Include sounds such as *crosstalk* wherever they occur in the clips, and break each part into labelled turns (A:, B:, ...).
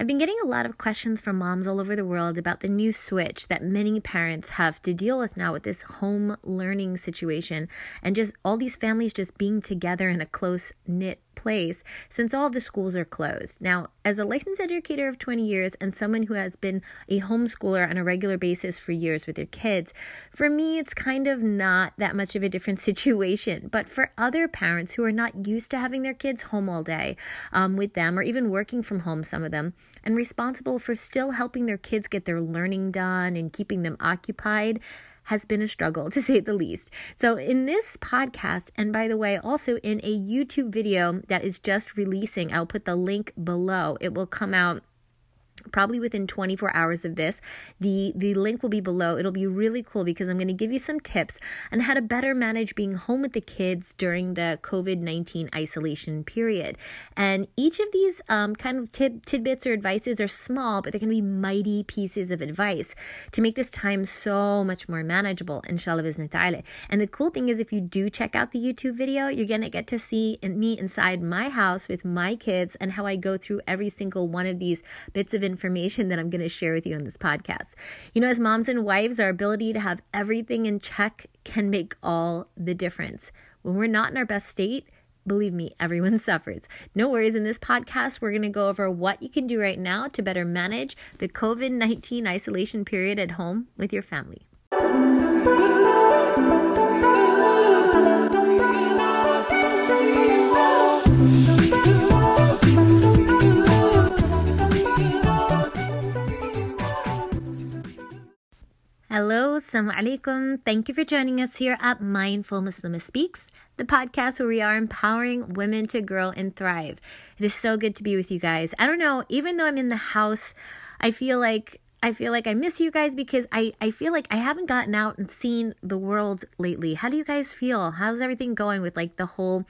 A: I've been getting a lot of questions from moms all over the world about the new switch that many parents have to deal with now with this home learning situation and just all these families just being together in a close knit place since all the schools are closed. Now, as a licensed educator of 20 years and someone who has been a homeschooler on a regular basis for years with their kids, for me, it's kind of not that much of a different *laughs* situation. But for other parents who are not used to having their kids home all day um, with them, or even working from home, some of them, and responsible for still helping their kids get their learning done and keeping them occupied, has been a struggle *laughs* to say the least. So, in this podcast, and by the way, also in a YouTube video that is just releasing, I'll put the link below. It will come out probably within 24 hours of this the the link will be below. It'll be really cool because i'm going to give you some tips on how to better manage being home with the kids during the covid-19 isolation period. And each of these um, kind of tip, tidbits or advices are small but they can be mighty pieces of advice to make this time so much more manageable inshallah ta'ala and the cool thing is if you do check out the youtube video you're going to get to see me inside my house with my kids and how i go through every single one of these bits of information that I'm going to share with you in this podcast. You know, as moms and wives, our ability to have everything in check can make all the difference. When we're not in our best state, believe me, everyone *laughs* suffers. No worries, in this podcast, we're going to go over what you can do right now to better manage the COVID 19 isolation period at home with your family. Hello, assalamu alaikum. Thank you for joining us here at Mindful Muslimah Speaks, the podcast where we are empowering women to grow and thrive. It is so good to be with you guys. I don't know, even though I'm in the house, I feel like I feel like I miss you guys because I, I feel like I haven't gotten out and seen the world lately. How do you guys feel? How's everything going with like the whole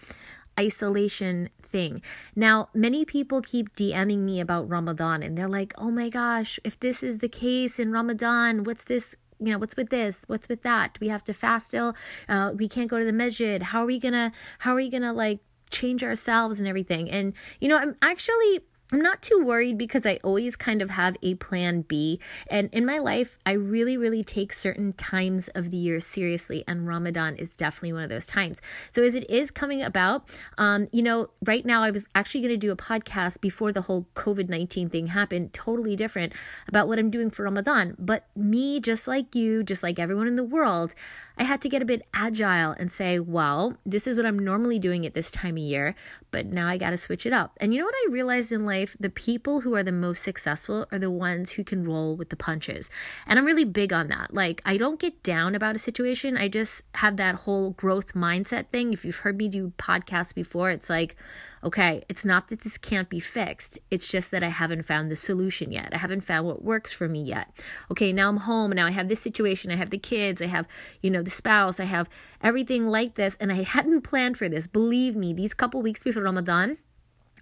A: isolation thing. Now, many people keep DMing me about Ramadan and they're like, oh my gosh, if this is the case in Ramadan, what's this you know what's with this? What's with that? Do we have to fast still? Uh, we can't go to the masjid. How are we gonna how are we gonna like change ourselves and everything? And you know i'm actually I'm not too worried because I always kind of have a plan B. And in my life, I really, really take certain times of the year seriously. And Ramadan is definitely one of those times. So, as it is coming about, um, you know, right now I was actually going to do a podcast before the whole COVID 19 thing happened, totally different about what I'm doing for Ramadan. But me, just like you, just like everyone in the world, I had to get a bit agile and say, well, this is what I'm normally doing at this time of year, but now I got to switch it up. And you know what I realized in life? The people who are the most successful are the ones who can roll with the punches. And I'm really big on that. Like, I don't get down about a situation, I just have that whole growth mindset thing. If you've heard me do podcasts before, it's like, okay, it's not that this can't be fixed. It's just that I haven't found the solution yet. I haven't found what works for me yet. Okay, now I'm home. Now I have this situation. I have the kids. I have, you know, the spouse. I have everything like this. And I hadn't planned for this. Believe me, these couple weeks before Ramadan,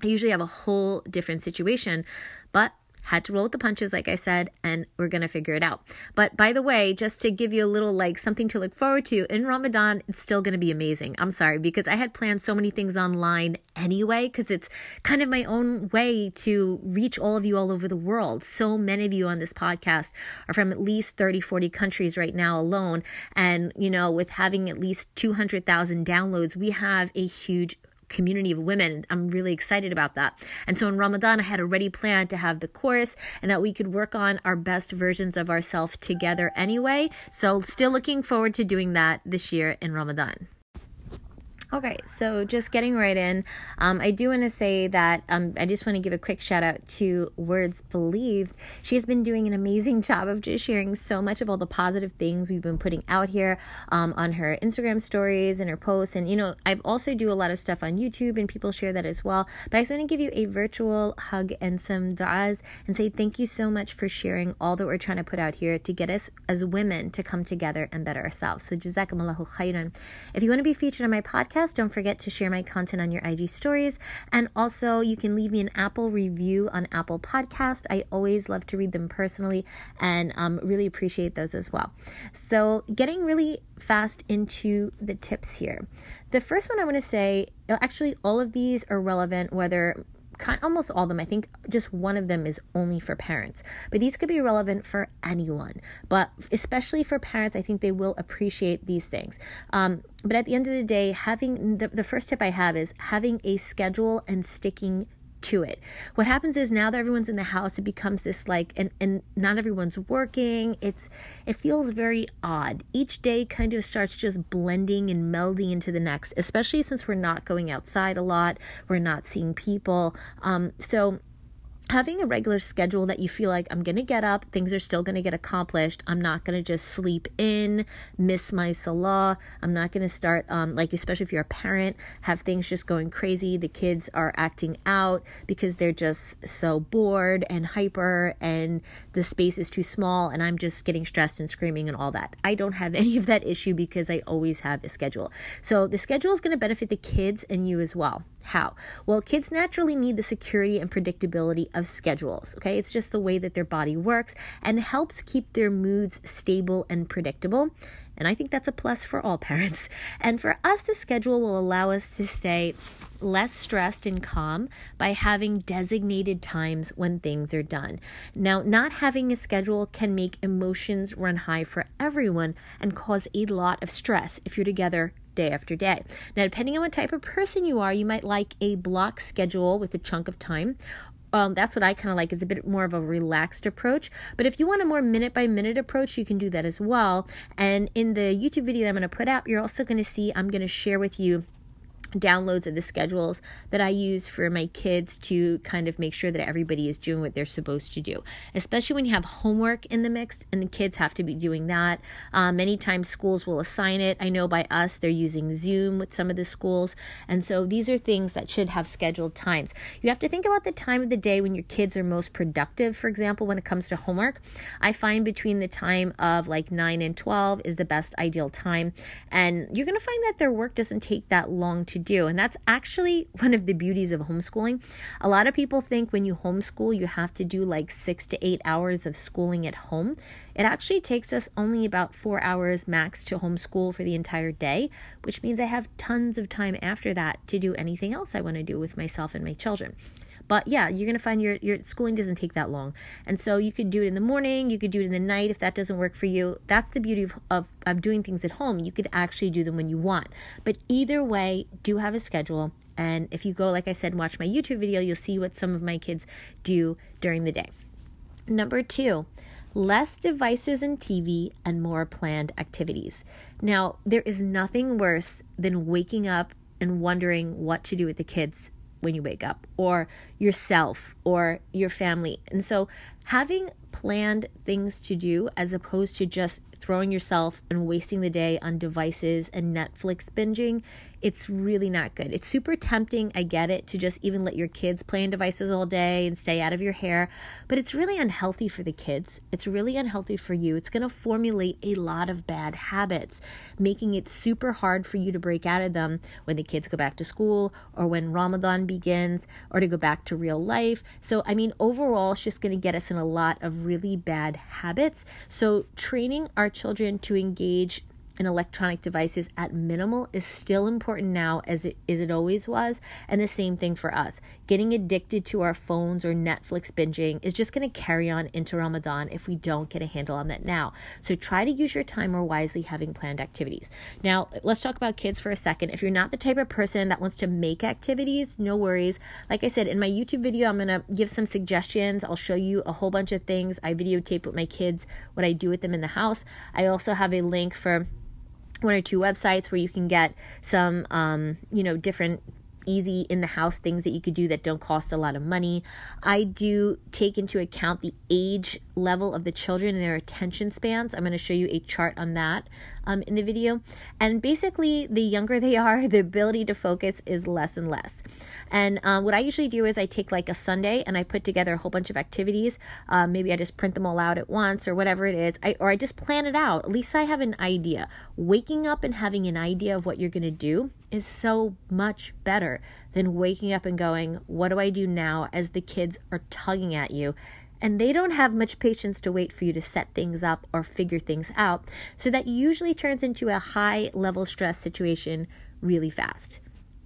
A: I usually have a whole different situation. But had to roll with the punches, like I said, and we're going to figure it out. But by the way, just to give you a little like something to look forward to, in Ramadan, it's still going to be amazing. I'm sorry, because I had planned so many things online anyway, because it's kind of my own way to reach all of you all over the world. So many of you on this podcast are from at least 30, 40 countries right now alone. And, you know, with having at least 200,000 downloads, we have a huge community of women. I'm really excited about that. And so in Ramadan, I had already planned to have the course and that we could work on our best versions of ourselves together anyway. So still looking forward to doing that this year in Ramadan. Okay, so just getting right in, um, I do want to say that um, I just want to give a quick shout out to Words Believed. She has been doing an amazing job of just sharing so much of all the positive things we've been putting out here um, on her Instagram stories and her posts. And, you know, I've also do a lot of stuff on YouTube and people share that as well. But I just want to give you a virtual hug and some du'as and say thank you so much for sharing all that we're trying to put out here to get us as women to come together and better ourselves. So, jazakumullahu khairan. If you want to be featured on my podcast, podcast. Don't forget to share my content on your IG stories. And also, you can leave me an Apple review on Apple Podcast. I always love to read them personally and um, really appreciate those as well. So, getting really fast into the tips here. The first one I want to say actually, all of these are relevant whether kind, almost all of them. I think just one of them is only for parents, but these could be relevant for anyone. But especially for parents, I think they will appreciate these things. Um, but at the end of the day, having the, the first tip I have is having a schedule and sticking to it. What happens is now that everyone's in the house, it becomes this like, and, and not everyone's working. It's, it feels very odd. Each day kind of starts just blending and melding into the next, especially since we're not going outside a lot. We're not seeing people. Um, so having a regular schedule that you feel like I'm going to get up, things are still going to get accomplished. I'm not going to just sleep in, miss my salah. I'm not going to start, um, like, especially if you're a parent, have things just going crazy. The kids are acting out because they're just so bored and hyper, and the space is too small, and I'm just getting stressed and screaming and all that. I don't have *laughs* any of that issue because I always have a schedule. So the schedule is going to benefit the kids and you as well. How? Well, kids naturally need the security and predictability of schedules, okay? It's just the way that their body works and helps keep their moods stable and predictable. And I think that's a plus for all *laughs* parents. And for us, the schedule will allow us to stay less stressed and calm by having designated times when things are done. Now, not having a schedule can make emotions run high for everyone and cause a lot of stress if you're together day after day. Now, depending on what type of person you are, you might like a block schedule with a chunk of time. Um, that's what I kind of like. It's a bit more of a relaxed approach. But if you want a more minute by minute approach, you can do that as well. And in the YouTube video that I'm going to put out, you're also going to see I'm going to share with you downloads of the schedules that I use for my kids to kind of make sure that everybody is doing what they're supposed to do, especially when you have homework in the mix and the kids have to be doing that. Um, many times schools will assign it. I know by us they're using Zoom with some of the schools. And so these are things that should have scheduled times. You have to think about the time of the day when your kids are most productive. For example, when it comes to homework, I find between the time of like 9 and 12 is the best ideal time. And you're going to find that their work doesn't take that long to do. And that's actually *laughs* one of the beauties of homeschooling. A lot of people think when you homeschool, you have to do like six to eight hours of schooling at home. It actually takes us only about four hours max to homeschool for the entire day, which means I have tons of time after that to do anything else I want to do with myself and my children. But yeah, you're to find your, your schooling doesn't take that long. And so you could do it in the morning, you could do it in the night if that doesn't work for you. That's the beauty of, of, of doing things at home. You could actually do them when you want. But either way, do have a schedule. And if you go, like I said, watch my YouTube video, you'll see what some of my kids do during the day. Number two, less devices and TV and more planned activities. Now, there is nothing worse than waking up and wondering what to do with the kids when you wake up, or yourself, or your family. And so, having planned things to do as opposed to just throwing yourself and wasting the day on devices and Netflix binging it's really not good. It's super tempting, I get it, to just even let your kids play on devices all day and stay out of your hair, but it's really unhealthy for the kids. It's really unhealthy for you. It's going to formulate a lot of bad habits, making it super hard for you to break out of them when the kids go back to school or when Ramadan begins or to go back to real life. So, I mean, overall, it's just going to get us in a lot of really bad habits. So, training our children to engage in electronic devices at minimal is still important now as it as it always was and the same thing for us getting addicted to our phones or netflix binging is just going to carry on into ramadan if we don't get a handle on that now. So try to use your time more wisely having planned activities. Now let's talk about kids for a second. If you're not the type of person that wants to make activities no worries. Like i said in my youtube video i'm going to give some suggestions. I'll show you a whole bunch of things. I videotape with my kids what i do with them in the house. I also have a link for one or two websites where you can get some, um, you know, different easy in the house things that you could do that don't cost a lot of money. I do take into account the age level of the children and their attention spans. I'm going to show you a chart on that um, in the video. And basically, the younger they are, *laughs* the ability to focus is less and less. And um, what I usually do is I take like a Sunday and I put together a whole bunch of activities. Um, maybe I just print them all out at once or whatever it is, I, or I just plan it out. At least I have an idea. Waking up and having an idea of what you're going to do is so much better than waking up and going, What do I do now? as the kids are tugging at you and they don't have much patience to wait for you to set things up or figure things out. So that usually turns into a high level stress situation really fast.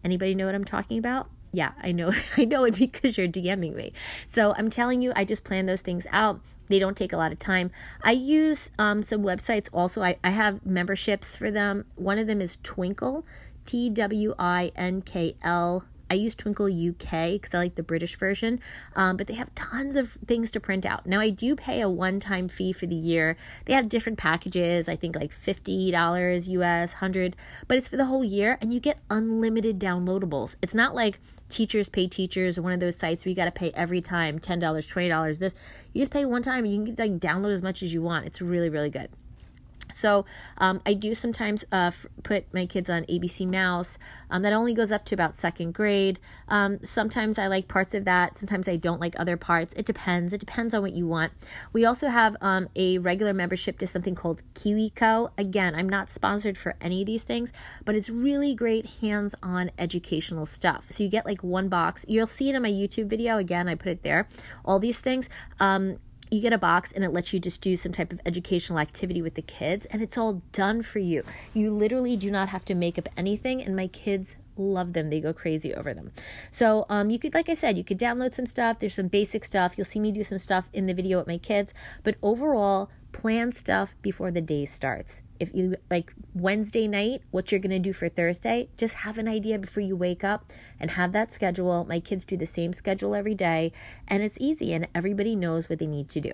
A: Anybody know what I'm talking about? Yeah, I know. *laughs* I know it because you're DMing me. So I'm telling you, I just plan those things out. They don't take a lot of time. I use um, some websites also. I, I have memberships for them. One of them is Twinkl, T W I N K L I use Twinkl UK because I like the British version, um, but they have tons of things to print out. Now, I do pay a one time fee for the year. They have different packages, I think like $50 US, 100 but it's for the whole year, and you get unlimited downloadables. It's not like teachers pay teachers one of those sites where you got to pay every time $10, $20, this. You just pay one time and you can like download as much as you want. It's really, really good. So um, I do sometimes uh, put my kids on ABC Mouse. Um, that only goes up to about second grade. Um, sometimes I like parts of that. Sometimes I don't like other parts. It depends. It depends on what you want. We also have um, a regular membership to something called KiwiCo. Again, I'm not sponsored for any of these things, but it's really great hands-on educational stuff. So you get like one box. You'll see it in my YouTube video. Again, I put it there. All these things. Um, you get a box and it lets you just do some type of educational activity with the kids and it's all done for you. You literally do not have to make up anything and my kids love them. They go crazy over them. So um, you could, like I said, you could download some stuff. There's some basic stuff. You'll see me do some stuff in the video with my kids. But overall, plan stuff before the day starts if you like Wednesday night, what you're going to do for Thursday, just have an idea before you wake up and have that schedule. My kids do the same schedule every day, and it's easy, and everybody knows what they need to do.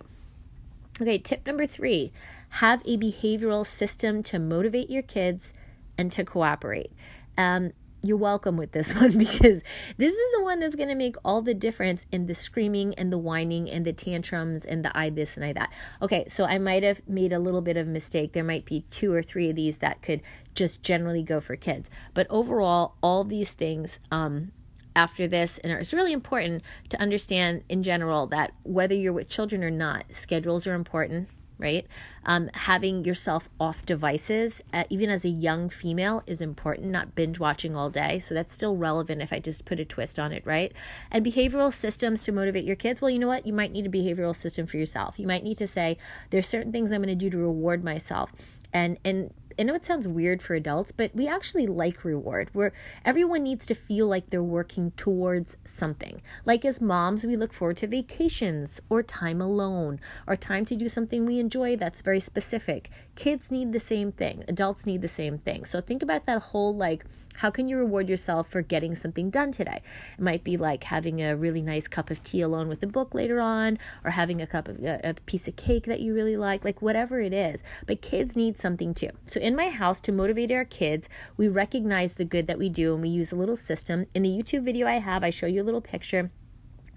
A: Okay, tip number three have a behavioral system to motivate your kids and to cooperate. Um, you're welcome with this *laughs* one because this is the one that's going to make all the difference in the screaming and the whining and the tantrums and the I this and I that. Okay, so I might have made a little bit of mistake. There might be two or three of these that could just generally go for kids. But overall, all these things um, after this and it's really important to understand in general that whether you're with children or not schedules are important right? Um, having yourself off devices, uh, even as a young female, is important, not binge watching all day. So that's still relevant if I just put a twist on it, right? And behavioral systems to motivate your kids. Well, you know what? You might need a behavioral system for yourself. You might need to say, there's certain things I'm going to do to reward myself. And, and I know it sounds weird for adults, but we actually like reward. Where everyone needs to feel like they're working towards something. Like as moms, we look forward to vacations or time alone or time to do something we enjoy that's very specific. Kids need the same thing. Adults need the same thing. So think about that whole like how can you reward yourself for getting something done today? It might be like having a really nice cup of tea alone with a book later on, or having a cup of a, a piece of cake that you really like, like whatever it is. But kids need something too. So in my house, to motivate our kids, we recognize the good that we do and we use a little system. In the YouTube video I have, I show you a little picture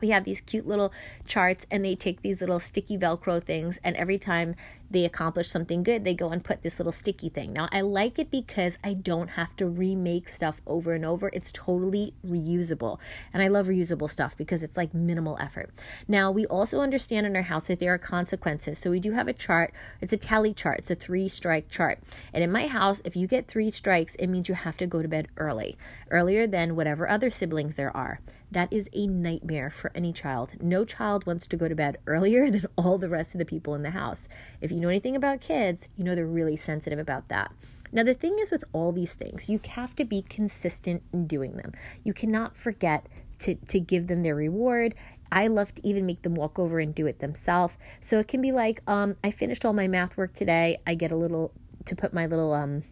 A: we have these cute little charts and they take these little sticky velcro things and every time they accomplish something good they go and put this little sticky thing. Now i like it because i don't have to remake stuff over and over. It's totally reusable and i love reusable stuff because it's like minimal effort. Now we also understand in our house that there are consequences. So we do have a chart. It's a tally chart. It's a three strike chart. And in my house if you get three strikes it means you have to go to bed early earlier than whatever other siblings there are that is a nightmare for any child. No child wants to go to bed earlier *laughs* than all the rest of the people in the house. If you know anything about kids, you know they're really sensitive about that. Now, the thing is with all these things, you have to be consistent in doing them. You cannot forget to, to give them their reward. I love to even make them walk over and do it themselves. So it can be like, um, I finished all my math work today. I get a little to put my little um,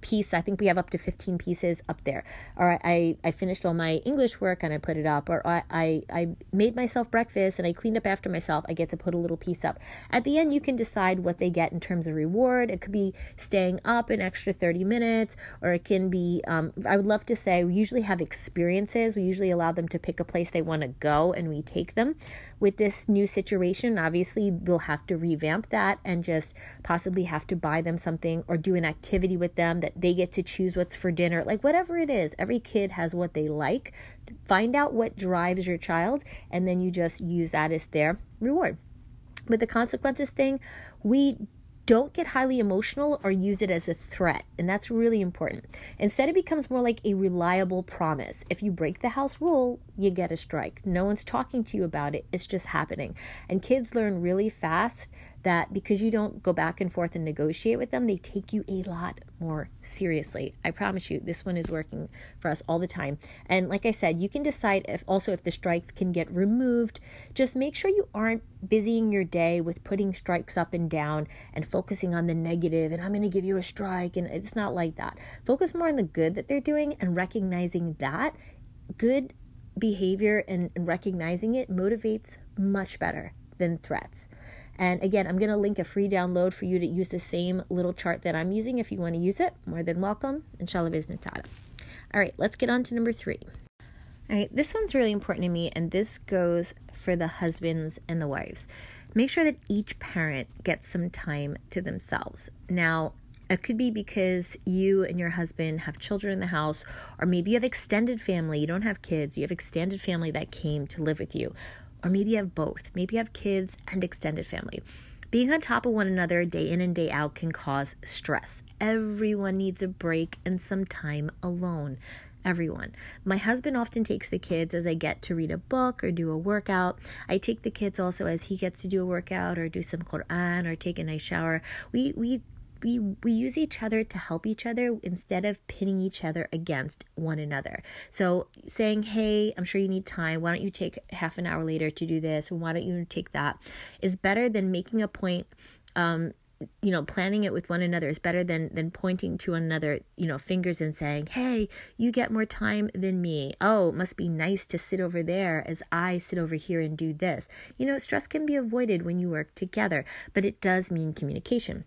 A: piece. I think we have up to 15 pieces up there. Or I, I finished all my English work and I put it up. Or I, I, I made myself breakfast and I cleaned up after myself. I get to put a little piece up. At the end, you can decide what they get in terms of reward. It could be staying up an extra 30 minutes, or it can be, um, I would love to say, we usually have experiences. We usually allow them to pick a place they want to go and we take them with this new situation, obviously we'll have to revamp that and just possibly have to buy them something or do an activity with them that they get to choose what's for dinner. Like whatever it is, every kid has what they like. Find out what drives your child and then you just use that as their reward. With the consequences thing, we don't get highly emotional or use it as a threat. And that's really important. Instead, it becomes more like a reliable promise. If you break the house rule, you get a strike. No one's talking to you about it, it's just happening. And kids learn really fast that because you don't go back and forth and negotiate with them, they take you a lot more seriously. I promise you, this one is working for us all the time. And like I said, you can decide if also if the strikes can get removed. Just make sure you aren't busying your day with putting strikes up and down and focusing on the negative and I'm going to give you a strike and it's not like that. Focus more on the good that they're doing and recognizing that good behavior and recognizing it motivates much better than threats. And again, I'm going to link a free download for you to use the same little chart that I'm using. If you want to use it, more than welcome. Inshallah bizni ta'ala. All right, let's get on to number three. All right, this one's really important to me, and this goes for the husbands and the wives. Make sure that each parent gets some time to themselves. Now, it could be because you and your husband have children in the house, or maybe you have extended family. You don't have kids, you have extended family that came to live with you. Or maybe you have both. Maybe you have kids and extended family. Being on top of one another day in and day out can cause stress. Everyone needs a break and some time alone. Everyone. My husband often takes the kids as I get to read a book or do a workout. I take the kids also as he gets to do a workout or do some Quran or take a nice shower. We we we we use each other to help each other instead of pinning each other against one another. So saying, "Hey, I'm sure you need time. Why don't you take half an hour later to do this? Why don't you take that?" is better than making a point um, you know planning it with one another is better than than pointing to another you know fingers and saying hey you get more time than me oh it must be nice to sit over there as i sit over here and do this you know stress can be avoided when you work together but it does mean communication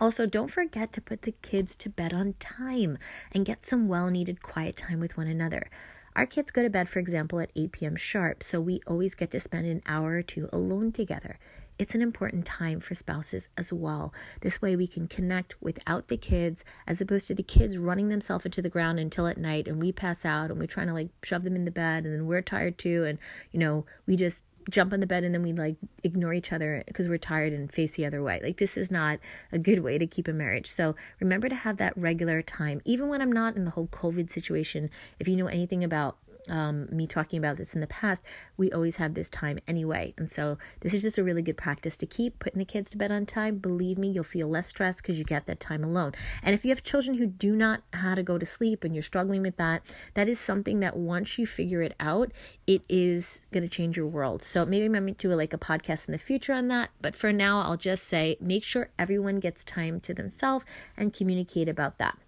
A: also, don't forget to put the kids to bed on time and get some well needed quiet time with one another. Our kids go to bed, for example, at 8 p.m. sharp, so we always get to spend an hour or two alone together. It's an important time for spouses as well. This way, we can connect without the kids, as opposed to the kids running themselves into the ground until at night and we pass out and we're trying to like shove them in the bed and then we're tired too. And, you know, we just jump on the bed and then we like ignore each other because we're tired and face the other way. Like this is not a good way to keep a marriage. So remember to have that regular time. Even when I'm not in the whole COVID situation, if you know anything about um, me talking about this in the past, we always have this time anyway. And so this is just a really good practice to keep putting the kids to bed on time. Believe me, you'll feel less stressed because you get that time alone. And if you have children who do not how to go to sleep and you're struggling with that, that is something that once you figure it out, it is going to change your world. So maybe I'm going to do like a podcast in the future on that. But for now, I'll just say make sure everyone gets time to themselves and communicate about that.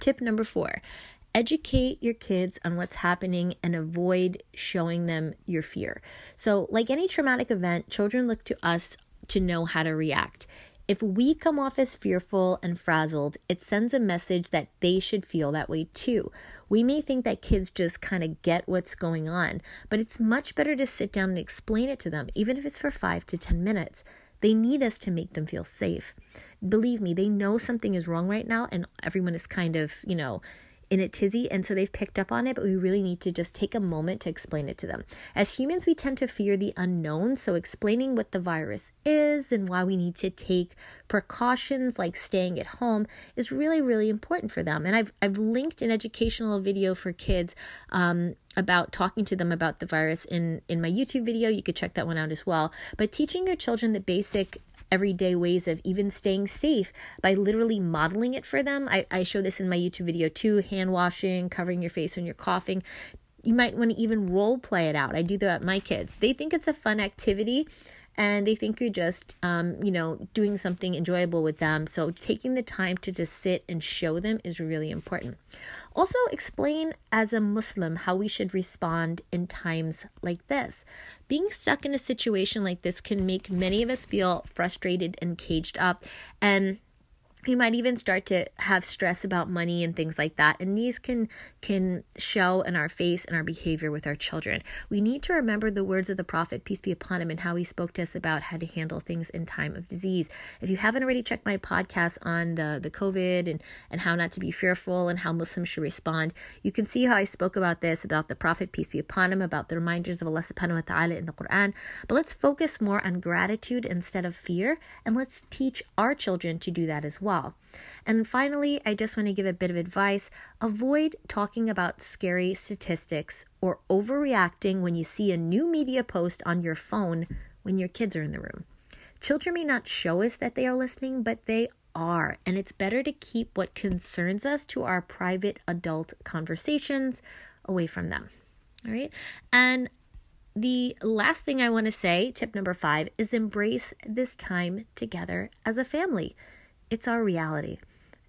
A: Tip number four educate your kids on what's happening and avoid showing them your fear. So, like any traumatic event, children look to us to know how to react. If we come off as fearful and frazzled, it sends a message that they should feel that way too. We may think that kids just kind of get what's going on, but it's much better to sit down and explain it to them, even if it's for five to 10 minutes. They need us to make them feel safe. Believe me, they know something is wrong right now, and everyone is kind of, you know, in a tizzy and so they've picked up on it, but we really need to just take a moment to explain it to them. As humans, we tend to fear the unknown, so explaining what the virus is and why we need to take precautions like staying at home is really, really important for them. And I've, I've linked an educational video for kids um, about talking to them about the virus in, in my YouTube video. You could check that one out as well. But teaching your children the basic everyday ways of even staying safe by literally modeling it for them. I, I show this in my YouTube video too hand washing, covering your face when you're coughing. You might want to even role play it out. I do that with my kids. They think it's a fun activity and they think you're just um, you know doing something enjoyable with them. So taking the time to just sit and show them is really important. Also explain as a muslim how we should respond in times like this. Being stuck in a situation like this can make many of us feel frustrated and caged up. And you might even start to have stress about money and things like that and these can can show in our face and our behavior with our children. We need to remember the words of the prophet peace be upon him and how he spoke to us about how to handle things in time of disease. If you haven't already checked my podcast on the the covid and and how not to be fearful and how muslims should respond you can see how i spoke about this about the prophet peace be upon him about the reminders of allah subhanahu wa ta'ala in the quran. But let's focus more on gratitude instead of fear and let's teach our children to do that as well well. And finally, I just want to give a bit of advice avoid talking about scary statistics or overreacting when you see a new media post on your phone when your kids are in the room. Children may not show us that they are listening, but they are. And it's better to keep what concerns us to our private adult conversations away from them. All right. And the last thing I want to say, tip number five, is embrace this time together as a family. It's our reality.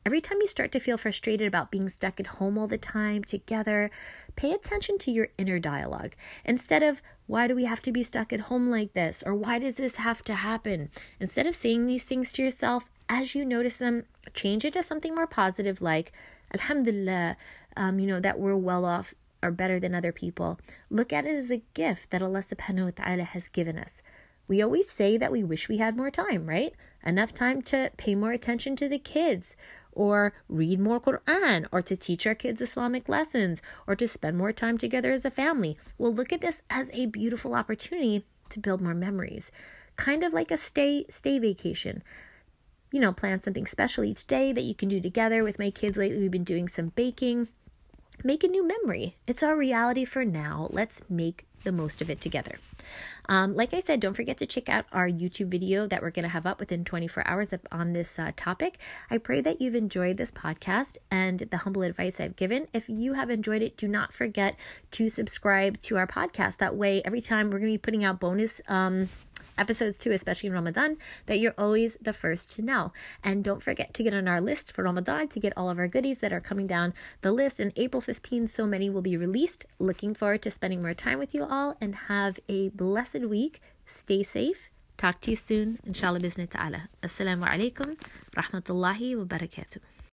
A: Every time you start to feel frustrated about being stuck at home all the time together, pay attention to your inner dialogue. Instead of, why do we have to be stuck at home like this? Or why does this have to happen? Instead of saying these things to yourself, as you notice them, change it to something more positive like, Alhamdulillah, um, you know, that we're well off or better than other people. Look at it as a gift that Allah subhanahu wa ta'ala has given us. We always say that we wish we had more time, right? Enough time to pay more attention to the kids or read more Quran or to teach our kids Islamic lessons or to spend more time together as a family. Well, look at this as a beautiful opportunity to build more memories. Kind of like a stay stay vacation. You know, plan something special each day that you can do together. With my kids lately, we've been doing some baking. Make a new memory. It's our reality for now. Let's make the most of it together. Um, like I said, don't forget to check out our YouTube video that we're going to have up within 24 hours on this uh, topic. I pray that you've enjoyed this podcast and the humble advice I've given. If you have enjoyed it, do not forget to subscribe to our podcast. That way, every time we're going to be putting out bonus um, episodes too, especially in Ramadan, that you're always the first to know. And don't forget to get on our list for Ramadan to get all of our goodies that are coming down the list. And April 15, so many will be released. Looking forward to spending more time with you all and have a blessed week. Stay safe. Talk to you soon, inshallah, bizni ta'ala. Assalamu alaikum, rahmatullahi wa barakatuh.